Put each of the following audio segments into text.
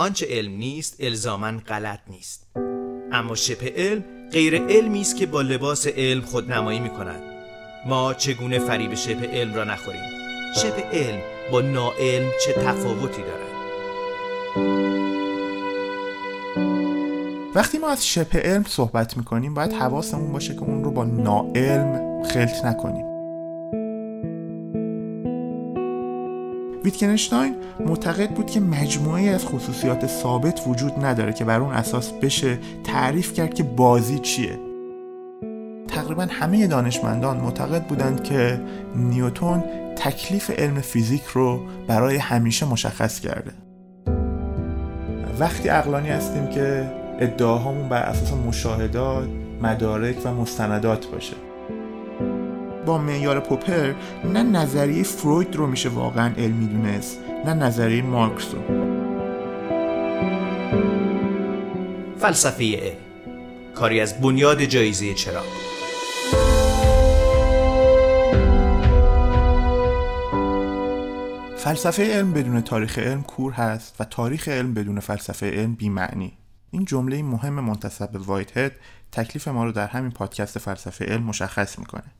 آنچه علم نیست الزاما غلط نیست. اما شبه علم غیر علمی است که با لباس علم خود نمایی می کند ما چگونه فریب شبه علم را نخوریم؟ شبه علم با ناعلم چه تفاوتی دارد؟ وقتی ما از شبه علم صحبت می‌کنیم باید حواسمون باشه که اون رو با ناعلم خلط نکنیم. ویتکنشتاین معتقد بود که مجموعه از خصوصیات ثابت وجود نداره که بر اون اساس بشه تعریف کرد که بازی چیه. تقریبا همه دانشمندان معتقد بودند که نیوتون تکلیف علم فیزیک رو برای همیشه مشخص کرده. وقتی اقلانی هستیم که ادعاهامون بر اساس مشاهدات، مدارک و مستندات باشه. با معیار پوپر نه نظریه فروید رو میشه واقعا علمی دونست نه نظریه مارکس رو. فلسفه علم کاری از بنیاد جایزه چرا فلسفه علم بدون تاریخ علم کور هست و تاریخ علم بدون فلسفه علم بیمعنی. این جمله مهم منتصب به وایت هد تکلیف ما رو در همین پادکست فلسفه علم مشخص می‌کنه.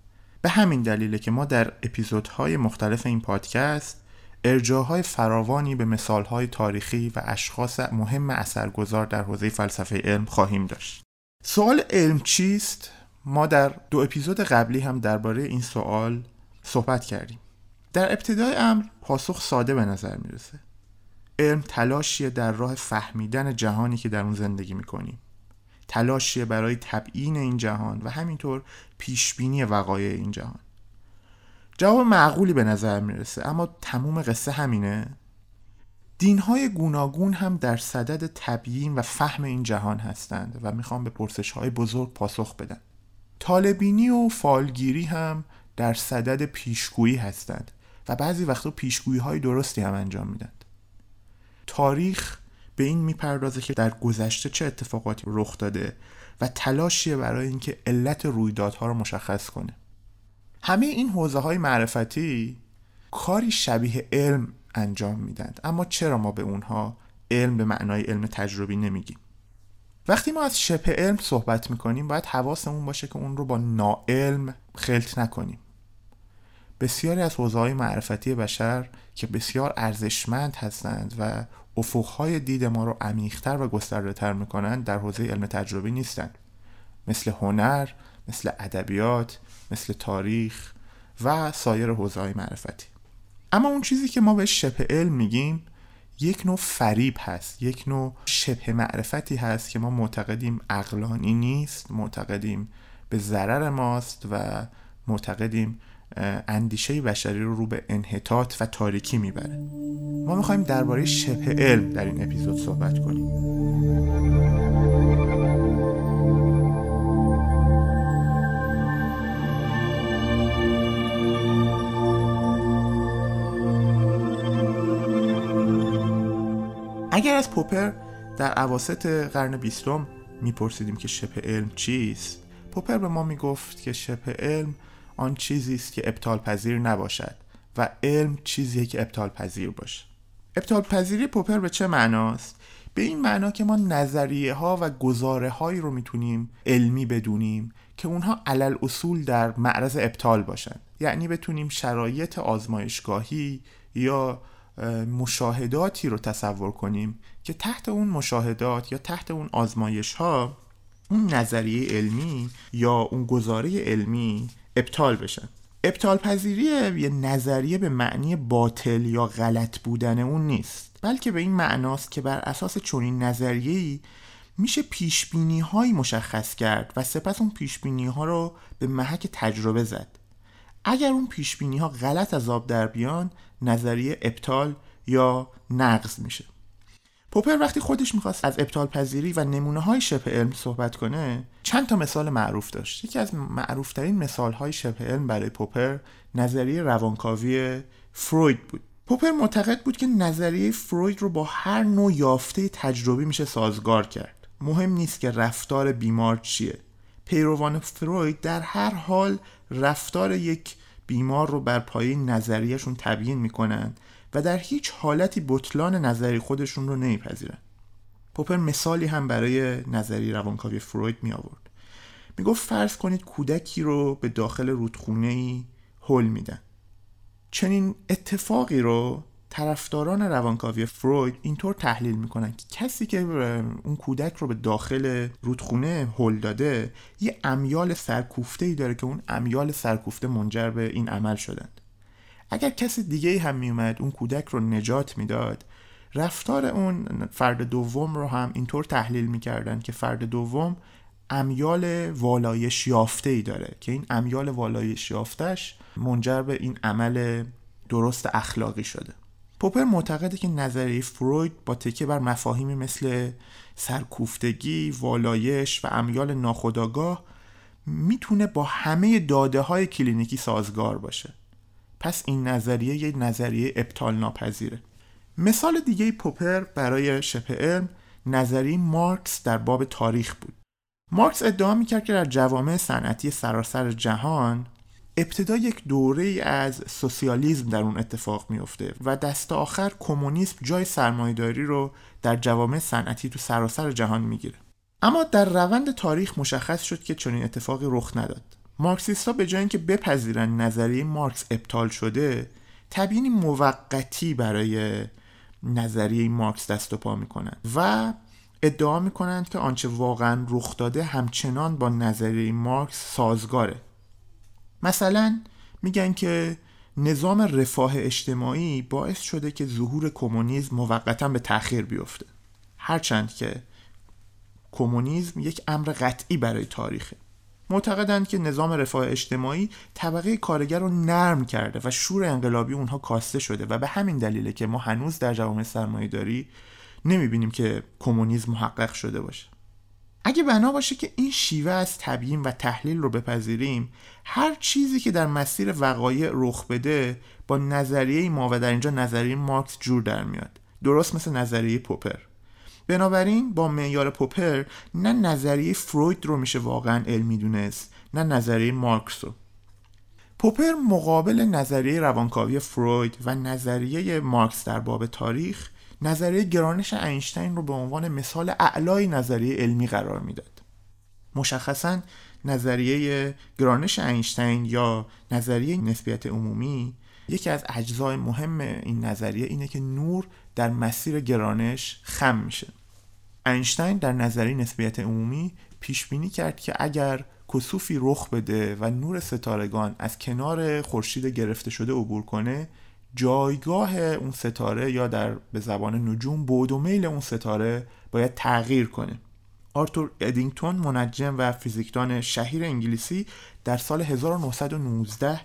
به همین دلیله که ما در اپیزودهای مختلف این پادکست ارجاهای فراوانی به مثالهای تاریخی و اشخاص مهم اثرگذار در حوزه فلسفه علم خواهیم داشت. سوال علم چیست؟ ما در دو اپیزود قبلی هم درباره این سوال صحبت کردیم. در ابتدای امر پاسخ ساده به نظر می‌رسه. علم تلاشیه در راه فهمیدن جهانی که در اون زندگی می‌کنیم. تلاشیه برای تبیین این جهان و همینطور پیشبینی وقایع این جهان. جواب معقولی به نظر می‌رسه اما تموم قصه همینه. دینهای گوناگون هم در صدد تبیین و فهم این جهان هستند و می‌خوان به پرسش های بزرگ پاسخ بدن. طالبینی و فالگیری هم در صدد پیشگویی هستند و بعضی وقتا پیشگویی های درستی هم انجام میدن. تاریخ به این می‌پردازه که در گذشته چه اتفاقاتی رخ داده و تلاشیه برای اینکه علت رویدادها رو مشخص کنه. همه این حوزه های معرفتی کاری شبیه علم انجام میدن اما چرا ما به اونها علم به معنای علم تجربی نمیگیم؟ وقتی ما از شبه علم صحبت می‌کنیم باید حواسمون باشه که اون رو با ناعلم خلط نکنیم. بسیاری از حوزه های معرفتی بشر که بسیار ارزشمند هستند و افقهای دید ما رو عمیقتر و گسترده می‌کنند در حوزه علم تجربی نیستند. مثل هنر، مثل ادبیات، مثل تاریخ و سایر حوزه های معرفتی. اما اون چیزی که ما به شبه علم میگیم یک نوع فریب هست یک نوع شبه معرفتی هست که ما معتقدیم اقلانی نیست معتقدیم به ضرر ماست و معتقدیم اندیشه بشری رو رو به انحطاط و تاریکی می‌بره. ما می‌خوایم درباره شبه علم در این اپیزود صحبت کنیم. اگر از پوپر در عواست قرن بیستم میپرسیدیم که شبه علم چیست پوپر به ما می‌گفت که شبه علم آن چیزی است که ابطال پذیر نباشد و علم چیزیه که ابطال پذیر باشه. ابطال پذیری پوپر به چه معناست به این معنا که ما نظریه ها و گزاره هایی رو می‌تونیم علمی بدونیم که اونها علل اصول در معرض ابطال باشن. یعنی بتونیم شرایط آزمایشگاهی یا مشاهداتی رو تصور کنیم که تحت اون مشاهدات یا تحت اون آزمایش ها اون نظریه علمی یا اون گزاره علمی ابطال بشن. ابطال پذیری یه نظریه به معنی باطل یا غلط بودن اون نیست. بلکه به این معناست که بر اساس چنین نظریه‌ای میشه پیش هایی مشخص کرد و سپس اون پیش ها رو به محک تجربه زد. اگر اون پیش ها غلط از آب در بیان نظریه ابطال یا نقض میشه. پوپر وقتی خودش می‌خواست از ابطال پذیری و نمونه های شبه علم صحبت کنه چند تا مثال معروف داشت. یکی از معروفترین مثال های شبه علم برای پوپر نظریه روانکاوی فروید بود. پوپر معتقد بود که نظریه فروید رو با هر نوع یافته تجربی میشه سازگار کرد. مهم نیست که رفتار بیمار چیه. پیروان فروید در هر حال رفتار یک بیمار رو بر پایه نظریهشون تبیین می‌کنند و در هیچ حالتی بطلان نظری خودشون رو نمیپذیرن. پوپر مثالی هم برای نظری روانکاوی فروید می آورد می گفت فرض کنید کودکی رو به داخل رودخونه ای هل میدن. چنین اتفاقی رو طرفداران روانکاوی فروید اینطور تحلیل می‌کنن که کسی که اون کودک رو به داخل رودخونه هل داده یه امیال سرکوفته ای داره که اون امیال سرکوفته منجر به این عمل شدند اگر کسی دیگه هم میومد اون کودک رو نجات می‌داد. رفتار اون فرد دوم رو هم اینطور تحلیل می‌کردن که فرد دوم امیال والایش یافته ای داره. که این امیال والایش یافتش منجر به این عمل درست اخلاقی شده. پوپر معتقده که نظریه فروید با تکیه بر مفاهیمی مثل سرکوفتگی، والایش و امیال ناخودآگاه می‌تونه با همه داده های کلینیکی سازگار باشه. پس این نظریه یه نظریه ابطال ناپذیره مثال دیگه پوپر برای شبه علم نظریه مارکس در باب تاریخ بود. مارکس ادعا می‌کرد که در جوامع صنعتی سراسر جهان ابتدا یک دوره از سوسیالیزم در اون اتفاق میفته و دست آخر کمونیسم جای سرمایهداری رو در جوامع صنعتی تو سراسر جهان می‌گیره. اما در روند تاریخ مشخص شد که چنین اتفاقی رخ نداد. مارکسیستا به جای اینکه بپذیرن نظریه مارکس ابطال شده تبیینی موقتی برای نظریه مارکس دست و پا می‌کنن و ادعا می‌کنند که آنچه واقعا رخ داده همچنان با نظریه مارکس سازگاره. مثلا میگن که نظام رفاه اجتماعی باعث شده که ظهور کمونیسم موقتا به تاخیر بیفته. هرچند که کمونیسم یک امر قطعی برای تاریخه. معتقدند که نظام رفاه اجتماعی طبقه کارگر رو نرم کرده و شور انقلابی اونها کاسته شده و به همین دلیله که ما هنوز در جوامع سرمایه داری نمی‌بینیم که کمونیسم محقق شده باشه. اگه بنا باشه که این شیوه از تبیین و تحلیل رو بپذیریم هر چیزی که در مسیر وقایع رخ بده با نظریه ما و در اینجا نظریه مارکس جور در میاد. درست مثل نظریه پوپر. بنابراین با معیار پوپر نه نظریه فروید رو میشه واقعا علمی دونست نه نظریه مارکس رو. پوپر مقابل نظریه روانکاوی فروید و نظریه مارکس در باب تاریخ نظریه گرانش اینشتین رو به عنوان مثال اعلای نظریه علمی قرار می‌داد. مشخصا نظریه گرانش اینشتین یا نظریه نسبیت عمومی یکی از اجزای مهم این نظریه اینه که نور در مسیر گرانش خم میشه. اینشتین در نظریه نسبیت عمومی پیش بینی کرد که اگر کسوفی رخ بده و نور ستارگان از کنار خورشید گرفته شده عبور کنه جایگاه اون ستاره یا در به زبان نجوم بود و میل اون ستاره باید تغییر کنه. آرتور ادینگتون منجم و فیزیکدان شهیر انگلیسی در سال 1919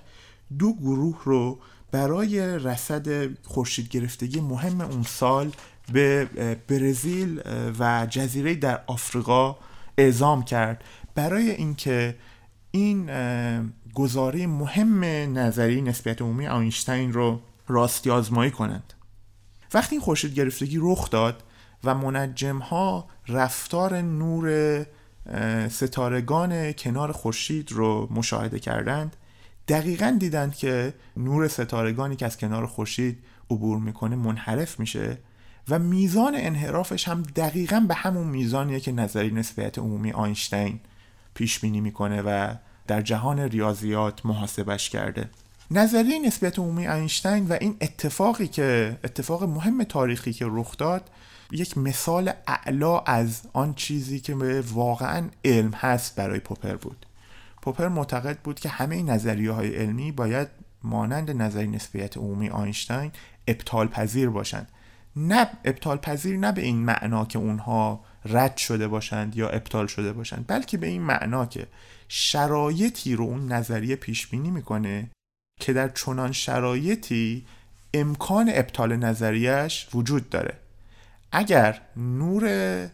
دو گروه رو برای رصد خورشید گرفتگی مهم اون سال به برزیل و جزیره در آفریقا اعزام کرد. برای اینکه این گزاره مهم نظری نسبیت عمومی آینشتین رو راستی آزمایی کنند. وقتی این خورشید گرفتگی رخ داد و منجم ها رفتار نور ستارگان کنار خورشید رو مشاهده کردند دقیقا دیدند که نور ستارگانی که از کنار خورشید عبور می‌کنه منحرف میشه و میزان انحرافش هم دقیقا به همون میزانیه که نظری نسبیت عمومی آینشتین پیش بینی می‌کنه و در جهان ریاضیات محاسبش کرده. نظریه نسبیت عمومی اینشتین و این اتفاقی که اتفاق مهم تاریخی که رخ داد یک مثال اعلا از آن چیزی که واقعا علم هست برای پوپر بود. پوپر معتقد بود که همه نظریه های علمی باید مانند نظری نسبیت عمومی آینشتین ابطال پذیر باشند. نه ابطال پذیر نه به این معنا که اونها رد شده باشند یا ابطال شده باشند بلکه به این معنا که شرایطی رو اون نظریه پیش بینی می‌کنه که در چنان شرایطی امکان ابطال نظریش وجود داره. اگر نور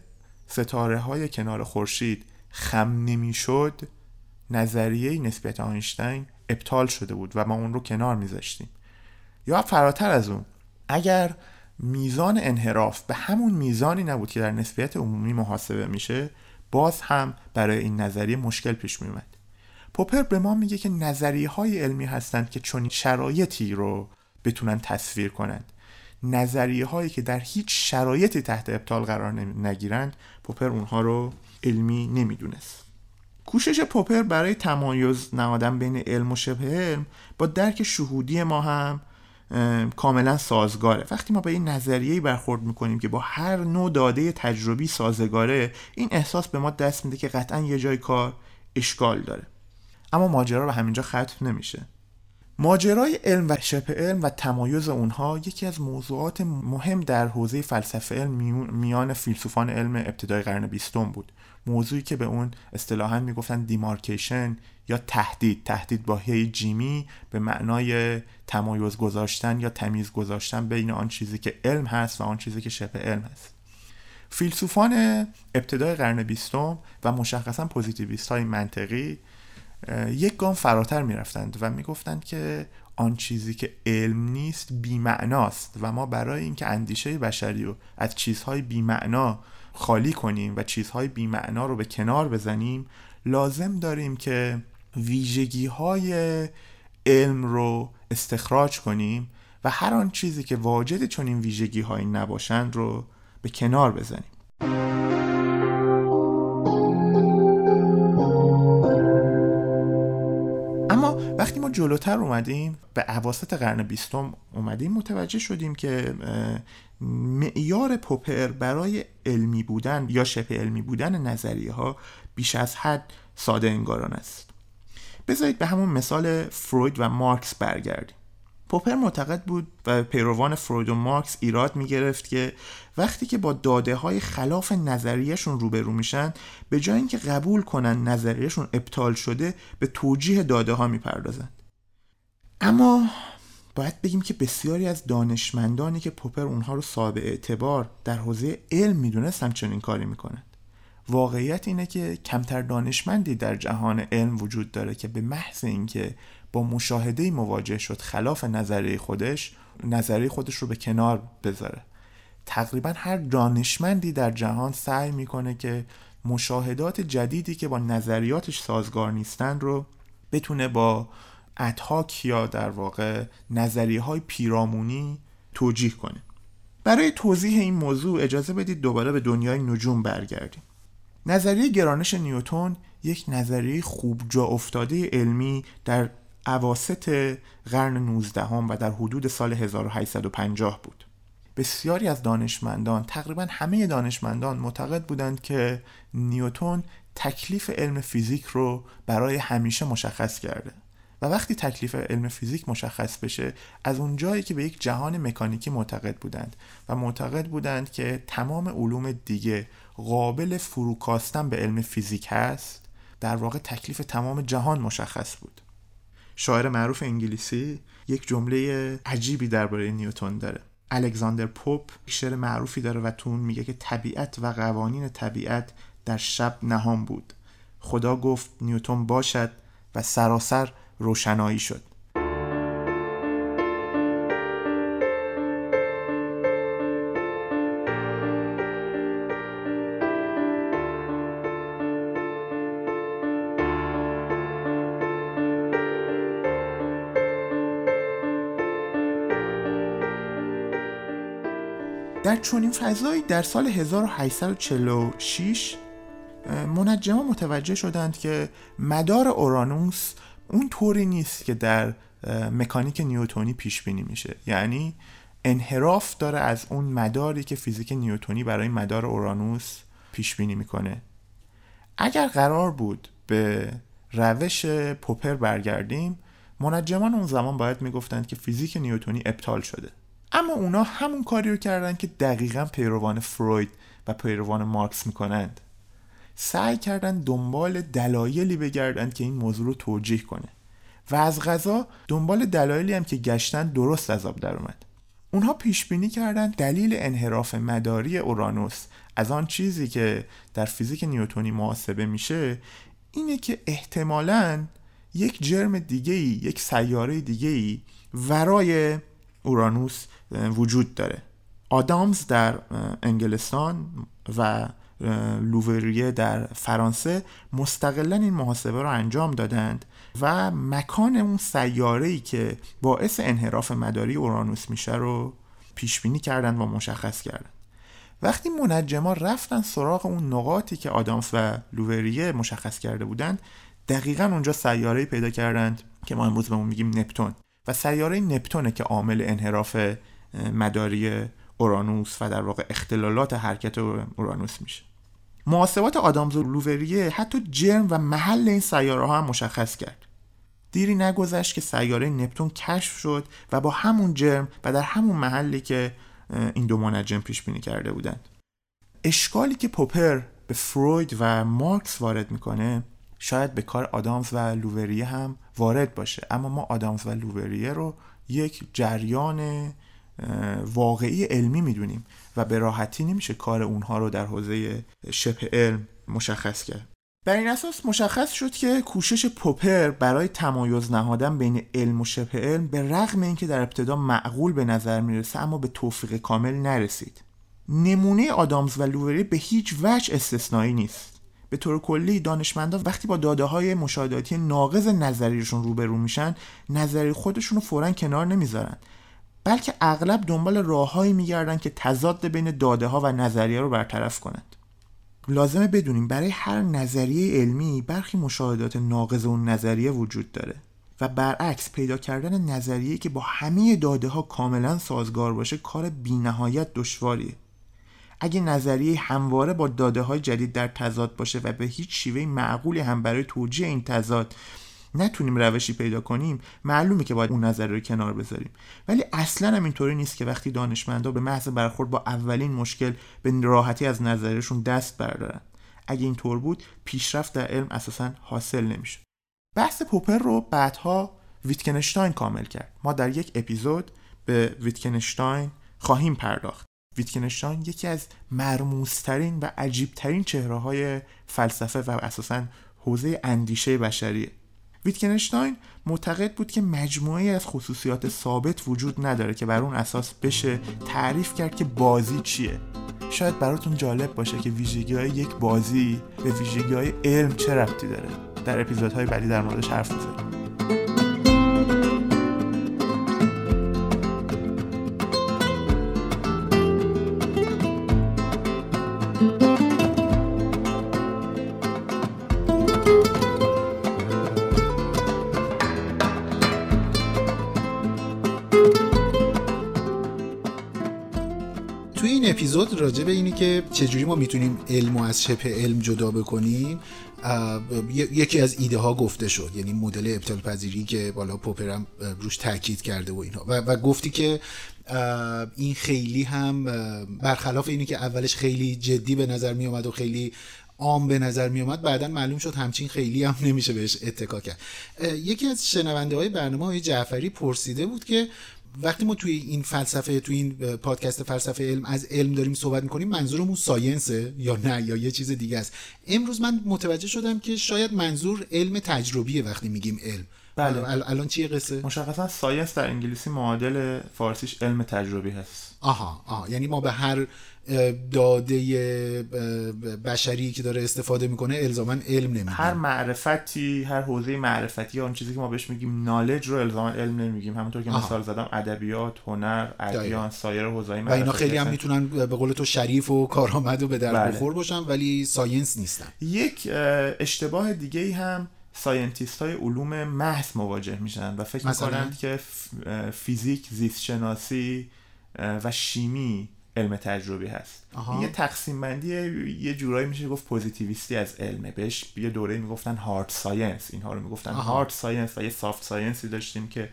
ستاره های کنار خورشید خم نمی‌شد نظریه نسبت آینشتین ابطال شده بود و ما اون رو کنار میذاشتیم. یا فراتر از اون اگر میزان انحراف به همون میزانی نبود که در نسبیت عمومی محاسبه میشه باز هم برای این نظریه مشکل پیش میومد پوپر به ما میگه که نظریه های علمی هستند که چون شرایطی رو بتونن تصویر کنند. نظریه هایی که در هیچ شرایطی تحت ابطال قرار نگیرند پوپر اونها رو علمی نمی‌دونست. کوشش پوپر برای تمایز نهادن بین علم و شبه علم با درک شهودی ما هم کاملا سازگاره. وقتی ما به این نظریه برخورد می‌کنیم که با هر نوع داده تجربی سازگاره این احساس به ما دست میده که قطعا یه جای کار اشکال داره. اما ماجرا به همینجا ختم نمیشه. ماجرای علم و شبه علم و تمایز اونها یکی از موضوعات مهم در حوزه فلسفه علم میان فیلسوفان علم ابتدای قرن بیستم بود. موضوعی که به اون اصطلاحا می‌گفتن دیمارکیشن یا تهدید. تهدید با هی جیمی به معنای تمایز گذاشتن یا تمیز گذاشتن بین آن چیزی که علم هست و آن چیزی که شبه علم هست. فیلسوفان ابتدای قرن بیستم و مشخصا پوزیتیویست های منطقی یک گام فراتر می‌رفتند و می‌گفتند که آن چیزی که علم نیست بیمعناست و ما برای اینکه اندیشه بشری رو از چیزهای بیمعنا خالی کنیم و چیزهای بیمعنا رو به کنار بزنیم لازم داریم که ویژگی های علم رو استخراج کنیم و هر آن چیزی که واجد چون این ویژگی هایی نباشند رو به کنار بزنیم. اما وقتی ما جلوتر اومدیم به عواست قرن بیستم اومدیم متوجه شدیم که معیار پوپر برای علمی بودن یا شبه علمی بودن نظریه ها بیش از حد ساده انگاران است. بذارید به همون مثال فروید و مارکس برگردیم. پوپر معتقد بود و پیروان فروید و مارکس ایراد می گرفت که وقتی که با داده های خلاف نظریهشون روبرو میشن به جای اینکه قبول کنن نظریهشون ابطال شده به توجیه داده ها می‌پردازند. اما باید بگیم که بسیاری از دانشمندانی که پوپر اونها رو صاحب اعتبار در حوزه علم می‌دونست همچنین کاری می‌کنند. واقعیت اینه که کمتر دانشمندی در جهان علم وجود داره که به محض اینکه با مشاهده مواجه شد خلاف نظریه خودش نظریه خودش رو به کنار بذاره. تقریبا هر دانشمندی در جهان سعی می‌کنه که مشاهدات جدیدی که با نظریاتش سازگار نیستن رو بتونه با ادهاک یا در واقع نظریه های پیرامونی توجیه کنه. برای توضیح این موضوع اجازه بدید دوباره به دنیای نجوم برگردیم. نظریه گرانش نیوتون یک نظریه خوب جا افتاده علمی در عواست قرن 19 و در حدود سال 1850 بود. بسیاری از دانشمندان تقریبا همه دانشمندان معتقد بودند که نیوتون تکلیف علم فیزیک رو برای همیشه مشخص کرده. و وقتی تکلیف علم فیزیک مشخص بشه از اون جایی که به یک جهان مکانیکی معتقد بودند و معتقد بودند که تمام علوم دیگه قابل فروکاستن به علم فیزیک هست در واقع تکلیف تمام جهان مشخص بود. شاعر معروف انگلیسی یک جمله عجیبی درباره نیوتون داره. الکساندر پوپ شعر معروفی داره و تون میگه که طبیعت و قوانین طبیعت در شب نهان بود. خدا گفت نیوتون باشد و سراسر روشنایی شد. در چنین فضایی در سال 1846 منجما متوجه شدند که مدار اورانوس اون طوری نیست که در مکانیک نیوتونی پیش بینی میشه. یعنی انحراف داره از اون مداری که فیزیک نیوتونی برای مدار اورانوس پیش بینی می‌کنه. اگر قرار بود به روش پوپر برگردیم منجمان اون زمان باید می‌گفتند که فیزیک نیوتونی ابطال شده. اما اونا همون کاری رو کردن که دقیقا پیروان فروید و پیروان مارکس می‌کنند. سعی کردن دنبال دلایلی بگردند که این موضوع رو توجیه کنه. و از غذا دنبال دلایلی هم که گشتن درست از آب در اومد. اونها پیش بینی کردن دلیل انحراف مداری اورانوس از آن چیزی که در فیزیک نیوتونی محاسبه میشه اینه که احتمالا یک جرم دیگه ای یک سیاره دیگه ای ورای اورانوس وجود داره. آدامز در انگلستان و لووریه در فرانسه مستقلا این محاسبه رو انجام دادند و مکان اون سیاره ای که باعث انحراف مداری اورانوس میشه رو پیش بینی کردن و مشخص کردن وقتی منجما رفتن سراغ اون نقاطی که آدامس و لووریه مشخص کرده بودند دقیقا اونجا سیاره پیدا کردند که ما امروز به اون میگیم نپتون. و سیاره نپتونه که عامل انحراف مداری اورانوس و در واقع اختلالات حرکت اورانوس میشه. محاسبات آدامز و لووریه حتی جرم و محل این سیاره ها هم مشخص کرد. دیری نگذشت که سیاره نپتون کشف شد و با همون جرم و در همون محلی که این دو منجم پیش بینی کرده بودند. اشکالی که پوپر به فروید و مارکس وارد می‌کنه شاید به کار آدامز و لووریه هم وارد باشه. اما ما آدامز و لووریه رو یک جریان واقعی علمی می‌دونیم و به راحتی نمیشه کار اونها رو در حوزه شبه علم مشخص کرد. بر این اساس مشخص شد که کوشش پوپر برای تمایز نهادن بین علم و شبه علم به رغم اینکه در ابتدا معقول به نظر می‌رسه اما به توفیق کامل نرسید. نمونه آدامز و لووری به هیچ وجه استثنایی نیست. به طور کلی دانشمندان وقتی با داده های مشاهداتی ناقض نظریشون روبرو میشن نظری خودشون رو فورا کنار نمی‌ذارن. بلکه اغلب دنبال راههایی میگردن که تضاد بین داده ها و نظریه رو برطرف کنند. لازمه بدونیم برای هر نظریه علمی برخی مشاهدات ناقض اون نظریه وجود داره و برعکس پیدا کردن نظریه که با همه داده ها کاملا سازگار باشه کار بینهایت دشواریه. اگه نظریه همواره با داده های جدید در تضاد باشه و به هیچ شیوه معقولی هم برای توجیه این تضاد نتونیم روشی پیدا کنیم معلومه که باید اون نظریه رو کنار بذاریم. ولی اصلا هم اینطوری نیست که وقتی دانشمندا به محض برخورد با اولین مشکل به راحتی از نظریشون دست بردارن. اگه اینطور بود پیشرفت در علم اساسا حاصل نمیشه بحث پوپر رو بعدها ویتکنشتاین کامل کرد. ما در یک اپیزود به ویتکنشتاین خواهیم پرداخت. ویتکنشتاین یکی از مرموزترین و عجیبترین چهره های فلسفه و اساسا حوزه اندیشه بشریه. ویتکنشتاین معتقد بود که مجموعه از خصوصیات ثابت وجود نداره که بر اون اساس بشه تعریف کرد که بازی چیه. شاید براتون جالب باشه که ویژگی های یک بازی به ویژگی های علم چه ربطی داره. در اپیزودهای بعدی در موردش حرف می‌زنیم. راجع به اینی که چجوری ما می‌تونیم علم و از شبه علم جدا بکنیم یکی از ایده ها گفته شد یعنی مدل ابطال پذیری که بالا پوپرم روش تاکید کرده و اینها. و, و گفتی که این خیلی هم برخلاف اینی که اولش خیلی جدی به نظر می و خیلی عام به نظر می اومد بعدا معلوم شد همچین خیلی هم نمیشه بهش اتکا کرد. یکی از شنونده های برنامه های جعفری پرسیده بود که وقتی ما توی این فلسفه توی این پادکست فلسفه علم از علم داریم صحبت می‌کنیم منظورمون science ه یا نه یا یه چیز دیگه است. امروز من متوجه شدم که شاید منظور علم تجربیه وقتی میگیم علم. بله. الان چیه قصه؟ مشخصا science در انگلیسی معادل فارسیش علم تجربی هست. آها آها. یعنی ما به هر داده بشری که داره استفاده می‌کنه الزاما علم نمیگیم هر معرفتی هر حوزه معرفتی یا اون چیزی که ما بهش میگیم knowledge رو الزاما علم نمیگیم همونطور که مثال زدم ادبیات هنر ادیان سایر حوزه و اینا خیلی هم می‌تونن به قول تو شریف و کارآمد و به در بله. بخور باشن ولی science نیستن. یک اشتباه دیگه ای هم scientist های علوم محض مواجه میشن و فکر می‌کنند که فیزیک زیست شناسی و شیمی علم تجربی هست. این یه تقسیم بندی یه جورایی میشه گفت پوزیتیویستی از علمه بهش یه دوره می‌گفتن hard science اینها رو می‌گفتن hard science و یه soft science ی داشتیم که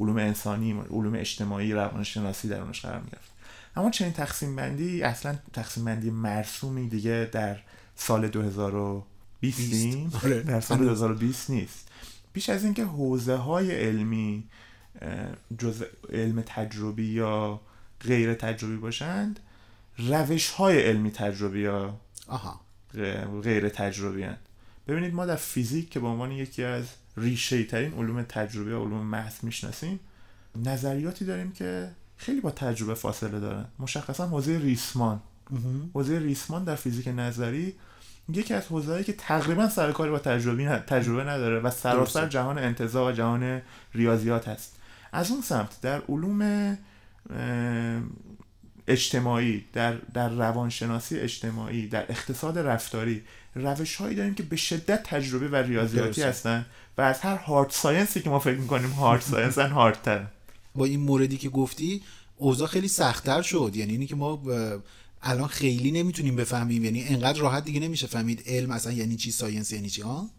علوم انسانی علوم اجتماعی روانشناسی درونش قرار می‌گرفت. اما چنین تقسیم بندی اصلا تقسیم بندی مرسومی دیگه در سال 2020 آره. در سال 2020 نیست. بیش از اینکه حوزه های علمی جز علم تجربی یا غیر تجربی باشند روش های علمی تجربی یا غیر تجربی هند. ببینید ما در فیزیک که به عنوان یکی از ریشه ترین علوم تجربی و علوم محض می‌شناسیم نظریاتی داریم که خیلی با تجربه فاصله دارن. مشخصا حوزه ریسمان. حوزه ریسمان در فیزیک نظری یکی از حوزه‌ای که تقریبا سرکاری با تجربه تجربه نداره و سراسر جهان انتزاع و جهان ریاضیات هست. از اون سمت در علوم اجتماعی در, در روانشناسی اجتماعی در اقتصاد رفتاری روش هایی داریم که به شدت تجربه و ریاضیاتی هستن و از هر hard science ی که ما فکر می‌کنیم hard science hard تر با این موردی که گفتی اوضاع خیلی سختتر شد. یعنی اینی که ما الان خیلی نمی‌تونیم بفهمیم. یعنی انقدر راحت دیگه نمیشه فهمید علم اصلا یعنی چی science یعنی چی؟ ها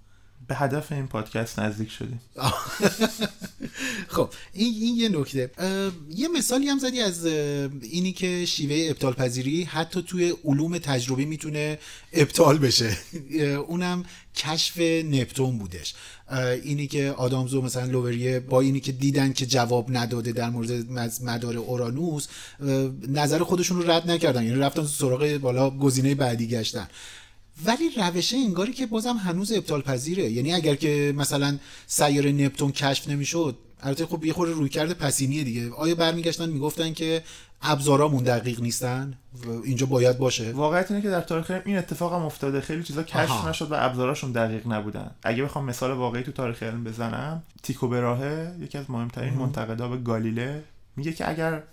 به هدف این پادکست نزدیک شدیم. خب این, این یه نکته. یه مثالی هم زدی از اینی که شیوه ابطال پذیری حتی توی علوم تجربی می‌تونه ابطال بشه. اونم کشف نپتون بودش. اینی که آدامزو مثلا لووریه با اینی که دیدن که جواب نداده در مورد مدار اورانوس نظر خودشون رو رد نکردن. یعنی رفتن سراغ بالا گزینه بعدی گشتن. ولی روشه انگاری که بازم هنوز ابطال پذیره یعنی اگر که مثلا سیاره نپتون کشف نمی‌شد البته خب یه خورده روی کرده پسینیه دیگه. آیا برمیگشتن می‌گفتن که ابزارامون دقیق نیستن؟ اینجا باید باشه. واقعیت اینه که در تاریخ این اتفاق هم افتاده. خیلی چیزا کشف نشد و ابزاراشون دقیق نبودن. اگه بخوام مثال واقعی تو تاریخ علم بزنم تیکو براهه یکی از مهمترین منتقدا به گالیله. میگه که اگر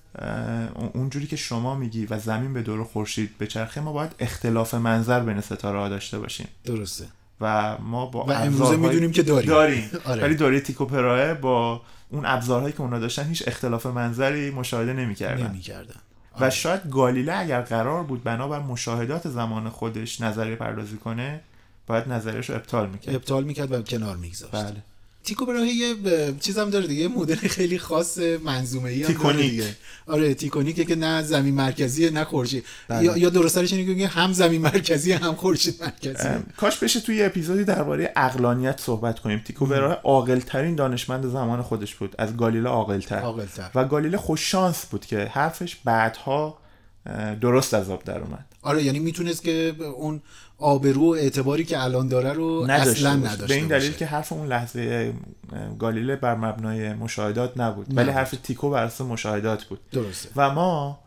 اونجوری که شما میگی و زمین به دور خورشید به چرخه ما باید اختلاف منظر بین ستاره ها داشته باشیم. درسته. و ما با و امروزه می‌دونیم که داریم. داریم. آره. ولی دوره تیکو پراه با اون ابزارهایی که اونا داشتن هیچ اختلاف منظری مشاهده نمی‌کردن. نمی‌کردن. و شاید گالیله اگر قرار بود بنابر مشاهدات زمان خودش نظریه پردازی کنه باید نظریش رو ابطال می‌کرد. ابطال می‌کرد و کنار میگذاشت. بله. تیکو برای یه چیزم داره دیگه مدل خیلی خاص منظومه ای تیکونیک. دیگه. آره تیکونیک که نه زمین مرکزی نه خورشید. بله. یا, یا درستش اینه که هم زمین مرکزی هم خورشید مرکزی. کاش بشه توی اپیزودی درباره عقلانیت صحبت کنیم. تیکو برای عاقل ترین دانشمند زمان خودش بود. از گالیله عاقل تر و گالیله خوش شانس بود که حرفش بعدها درست از آب در اومد. آره یعنی می‌تونست که اون آبرو و اعتباری که الان داره رو اصلا نداشته به این دلیل باشه. که حرف اون لحظه گالیله بر مبنای مشاهدات نبود ولی حرف تیکو بر اساس مشاهدات بود. درسته. و ما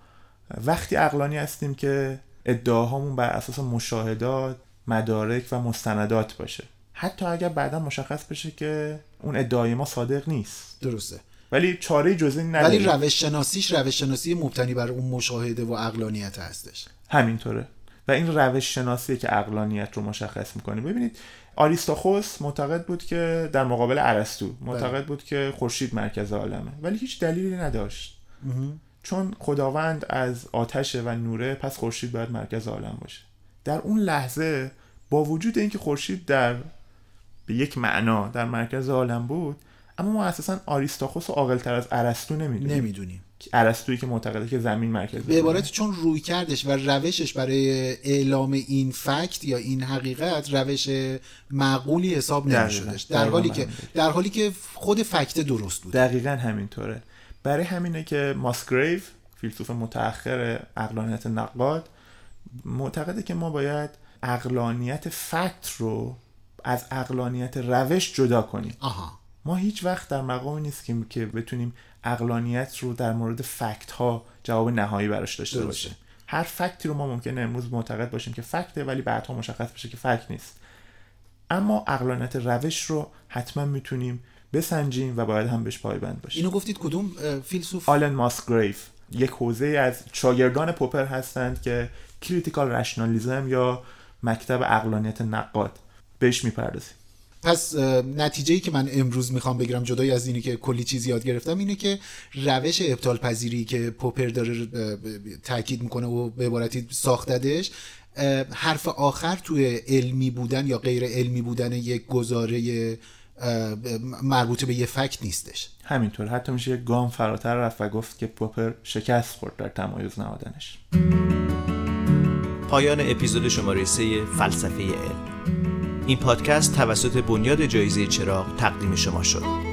وقتی عقلانی هستیم که ادعاهامون بر اساس مشاهدات مدارک و مستندات باشه حتی اگر بعدا مشخص بشه که اون ادعای ما صادق نیست. درسته. ولی چاره جزی نداره ولی روش شناسیش روش شناسی مبتنی بر اون مشاهده و عقلانیت هستش. همینطوره. و این روش شناسی که اقلانیت رو مشخص می‌کنه. ببینید آریستاخوس معتقد بود که در مقابل ارسطو معتقد بله. بود که خورشید مرکز عالمه. ولی هیچ دلیلی نداشت. چون خداوند از آتش و نوره پس خورشید باید مرکز عالم باشه. در اون لحظه با وجود اینکه خورشید در به یک معنا در مرکز عالم بود اما ما اساسا آریستاخوس رو عاقلتر از ارسطو نمی‌دونیم. نمی‌دونیم. ارسطویی که معتقده که زمین مرکز به عبارت چون روی کردش و روشش برای اعلام این فکت یا این حقیقت روش معقولی حساب نمیشدش. در حالی که در حالی که خود فکت درست بود. دقیقا همینطوره. برای همینه که ماسگریو فیلسوف متأخر اقلانیت نقاد معتقده که ما باید اقلانیت فکت رو از اقلانیت روش جدا کنیم. آها. ما هیچ وقت در مقامی نیستیم که بتونیم اقلانیت رو در مورد فکت ها جواب نهایی براش داشته باشیم هر فکتی رو ما ممکنه امروز معتقد باشیم که فکته ولی بعدها مشخص بشه که فکت نیست. اما اقلانیت روش رو حتما می‌تونیم بسنجیم و باید هم بهش پایبند باشیم. اینو گفتید کدوم؟ فیلسوف؟ آلن ماسگریف یک حوزه از شاگردان پوپر هستند که critical rationalism یا مکتب عقلانیت نقاد بهش می‌پردازیم. پس نتیجه ای که من امروز می‌خوام بگیرم جدای از اینی که کلی چیز یاد گرفتم اینه که روش ابطال پذیری که پوپر داره تاکید می‌کنه و به عبارتی ساختدش حرف آخر توی علمی بودن یا غیر علمی بودن یک گزاره مربوط به یه فکت نیستش. همینطور. حتی میشه یک گام فراتر رفت و گفت که پوپر شکست خورد در تمایز نهادنش. پایان اپیزود شماره 3 فلسفه علم. این پادکست توسط بنیاد جایزه چراغ تقدیم شما شد.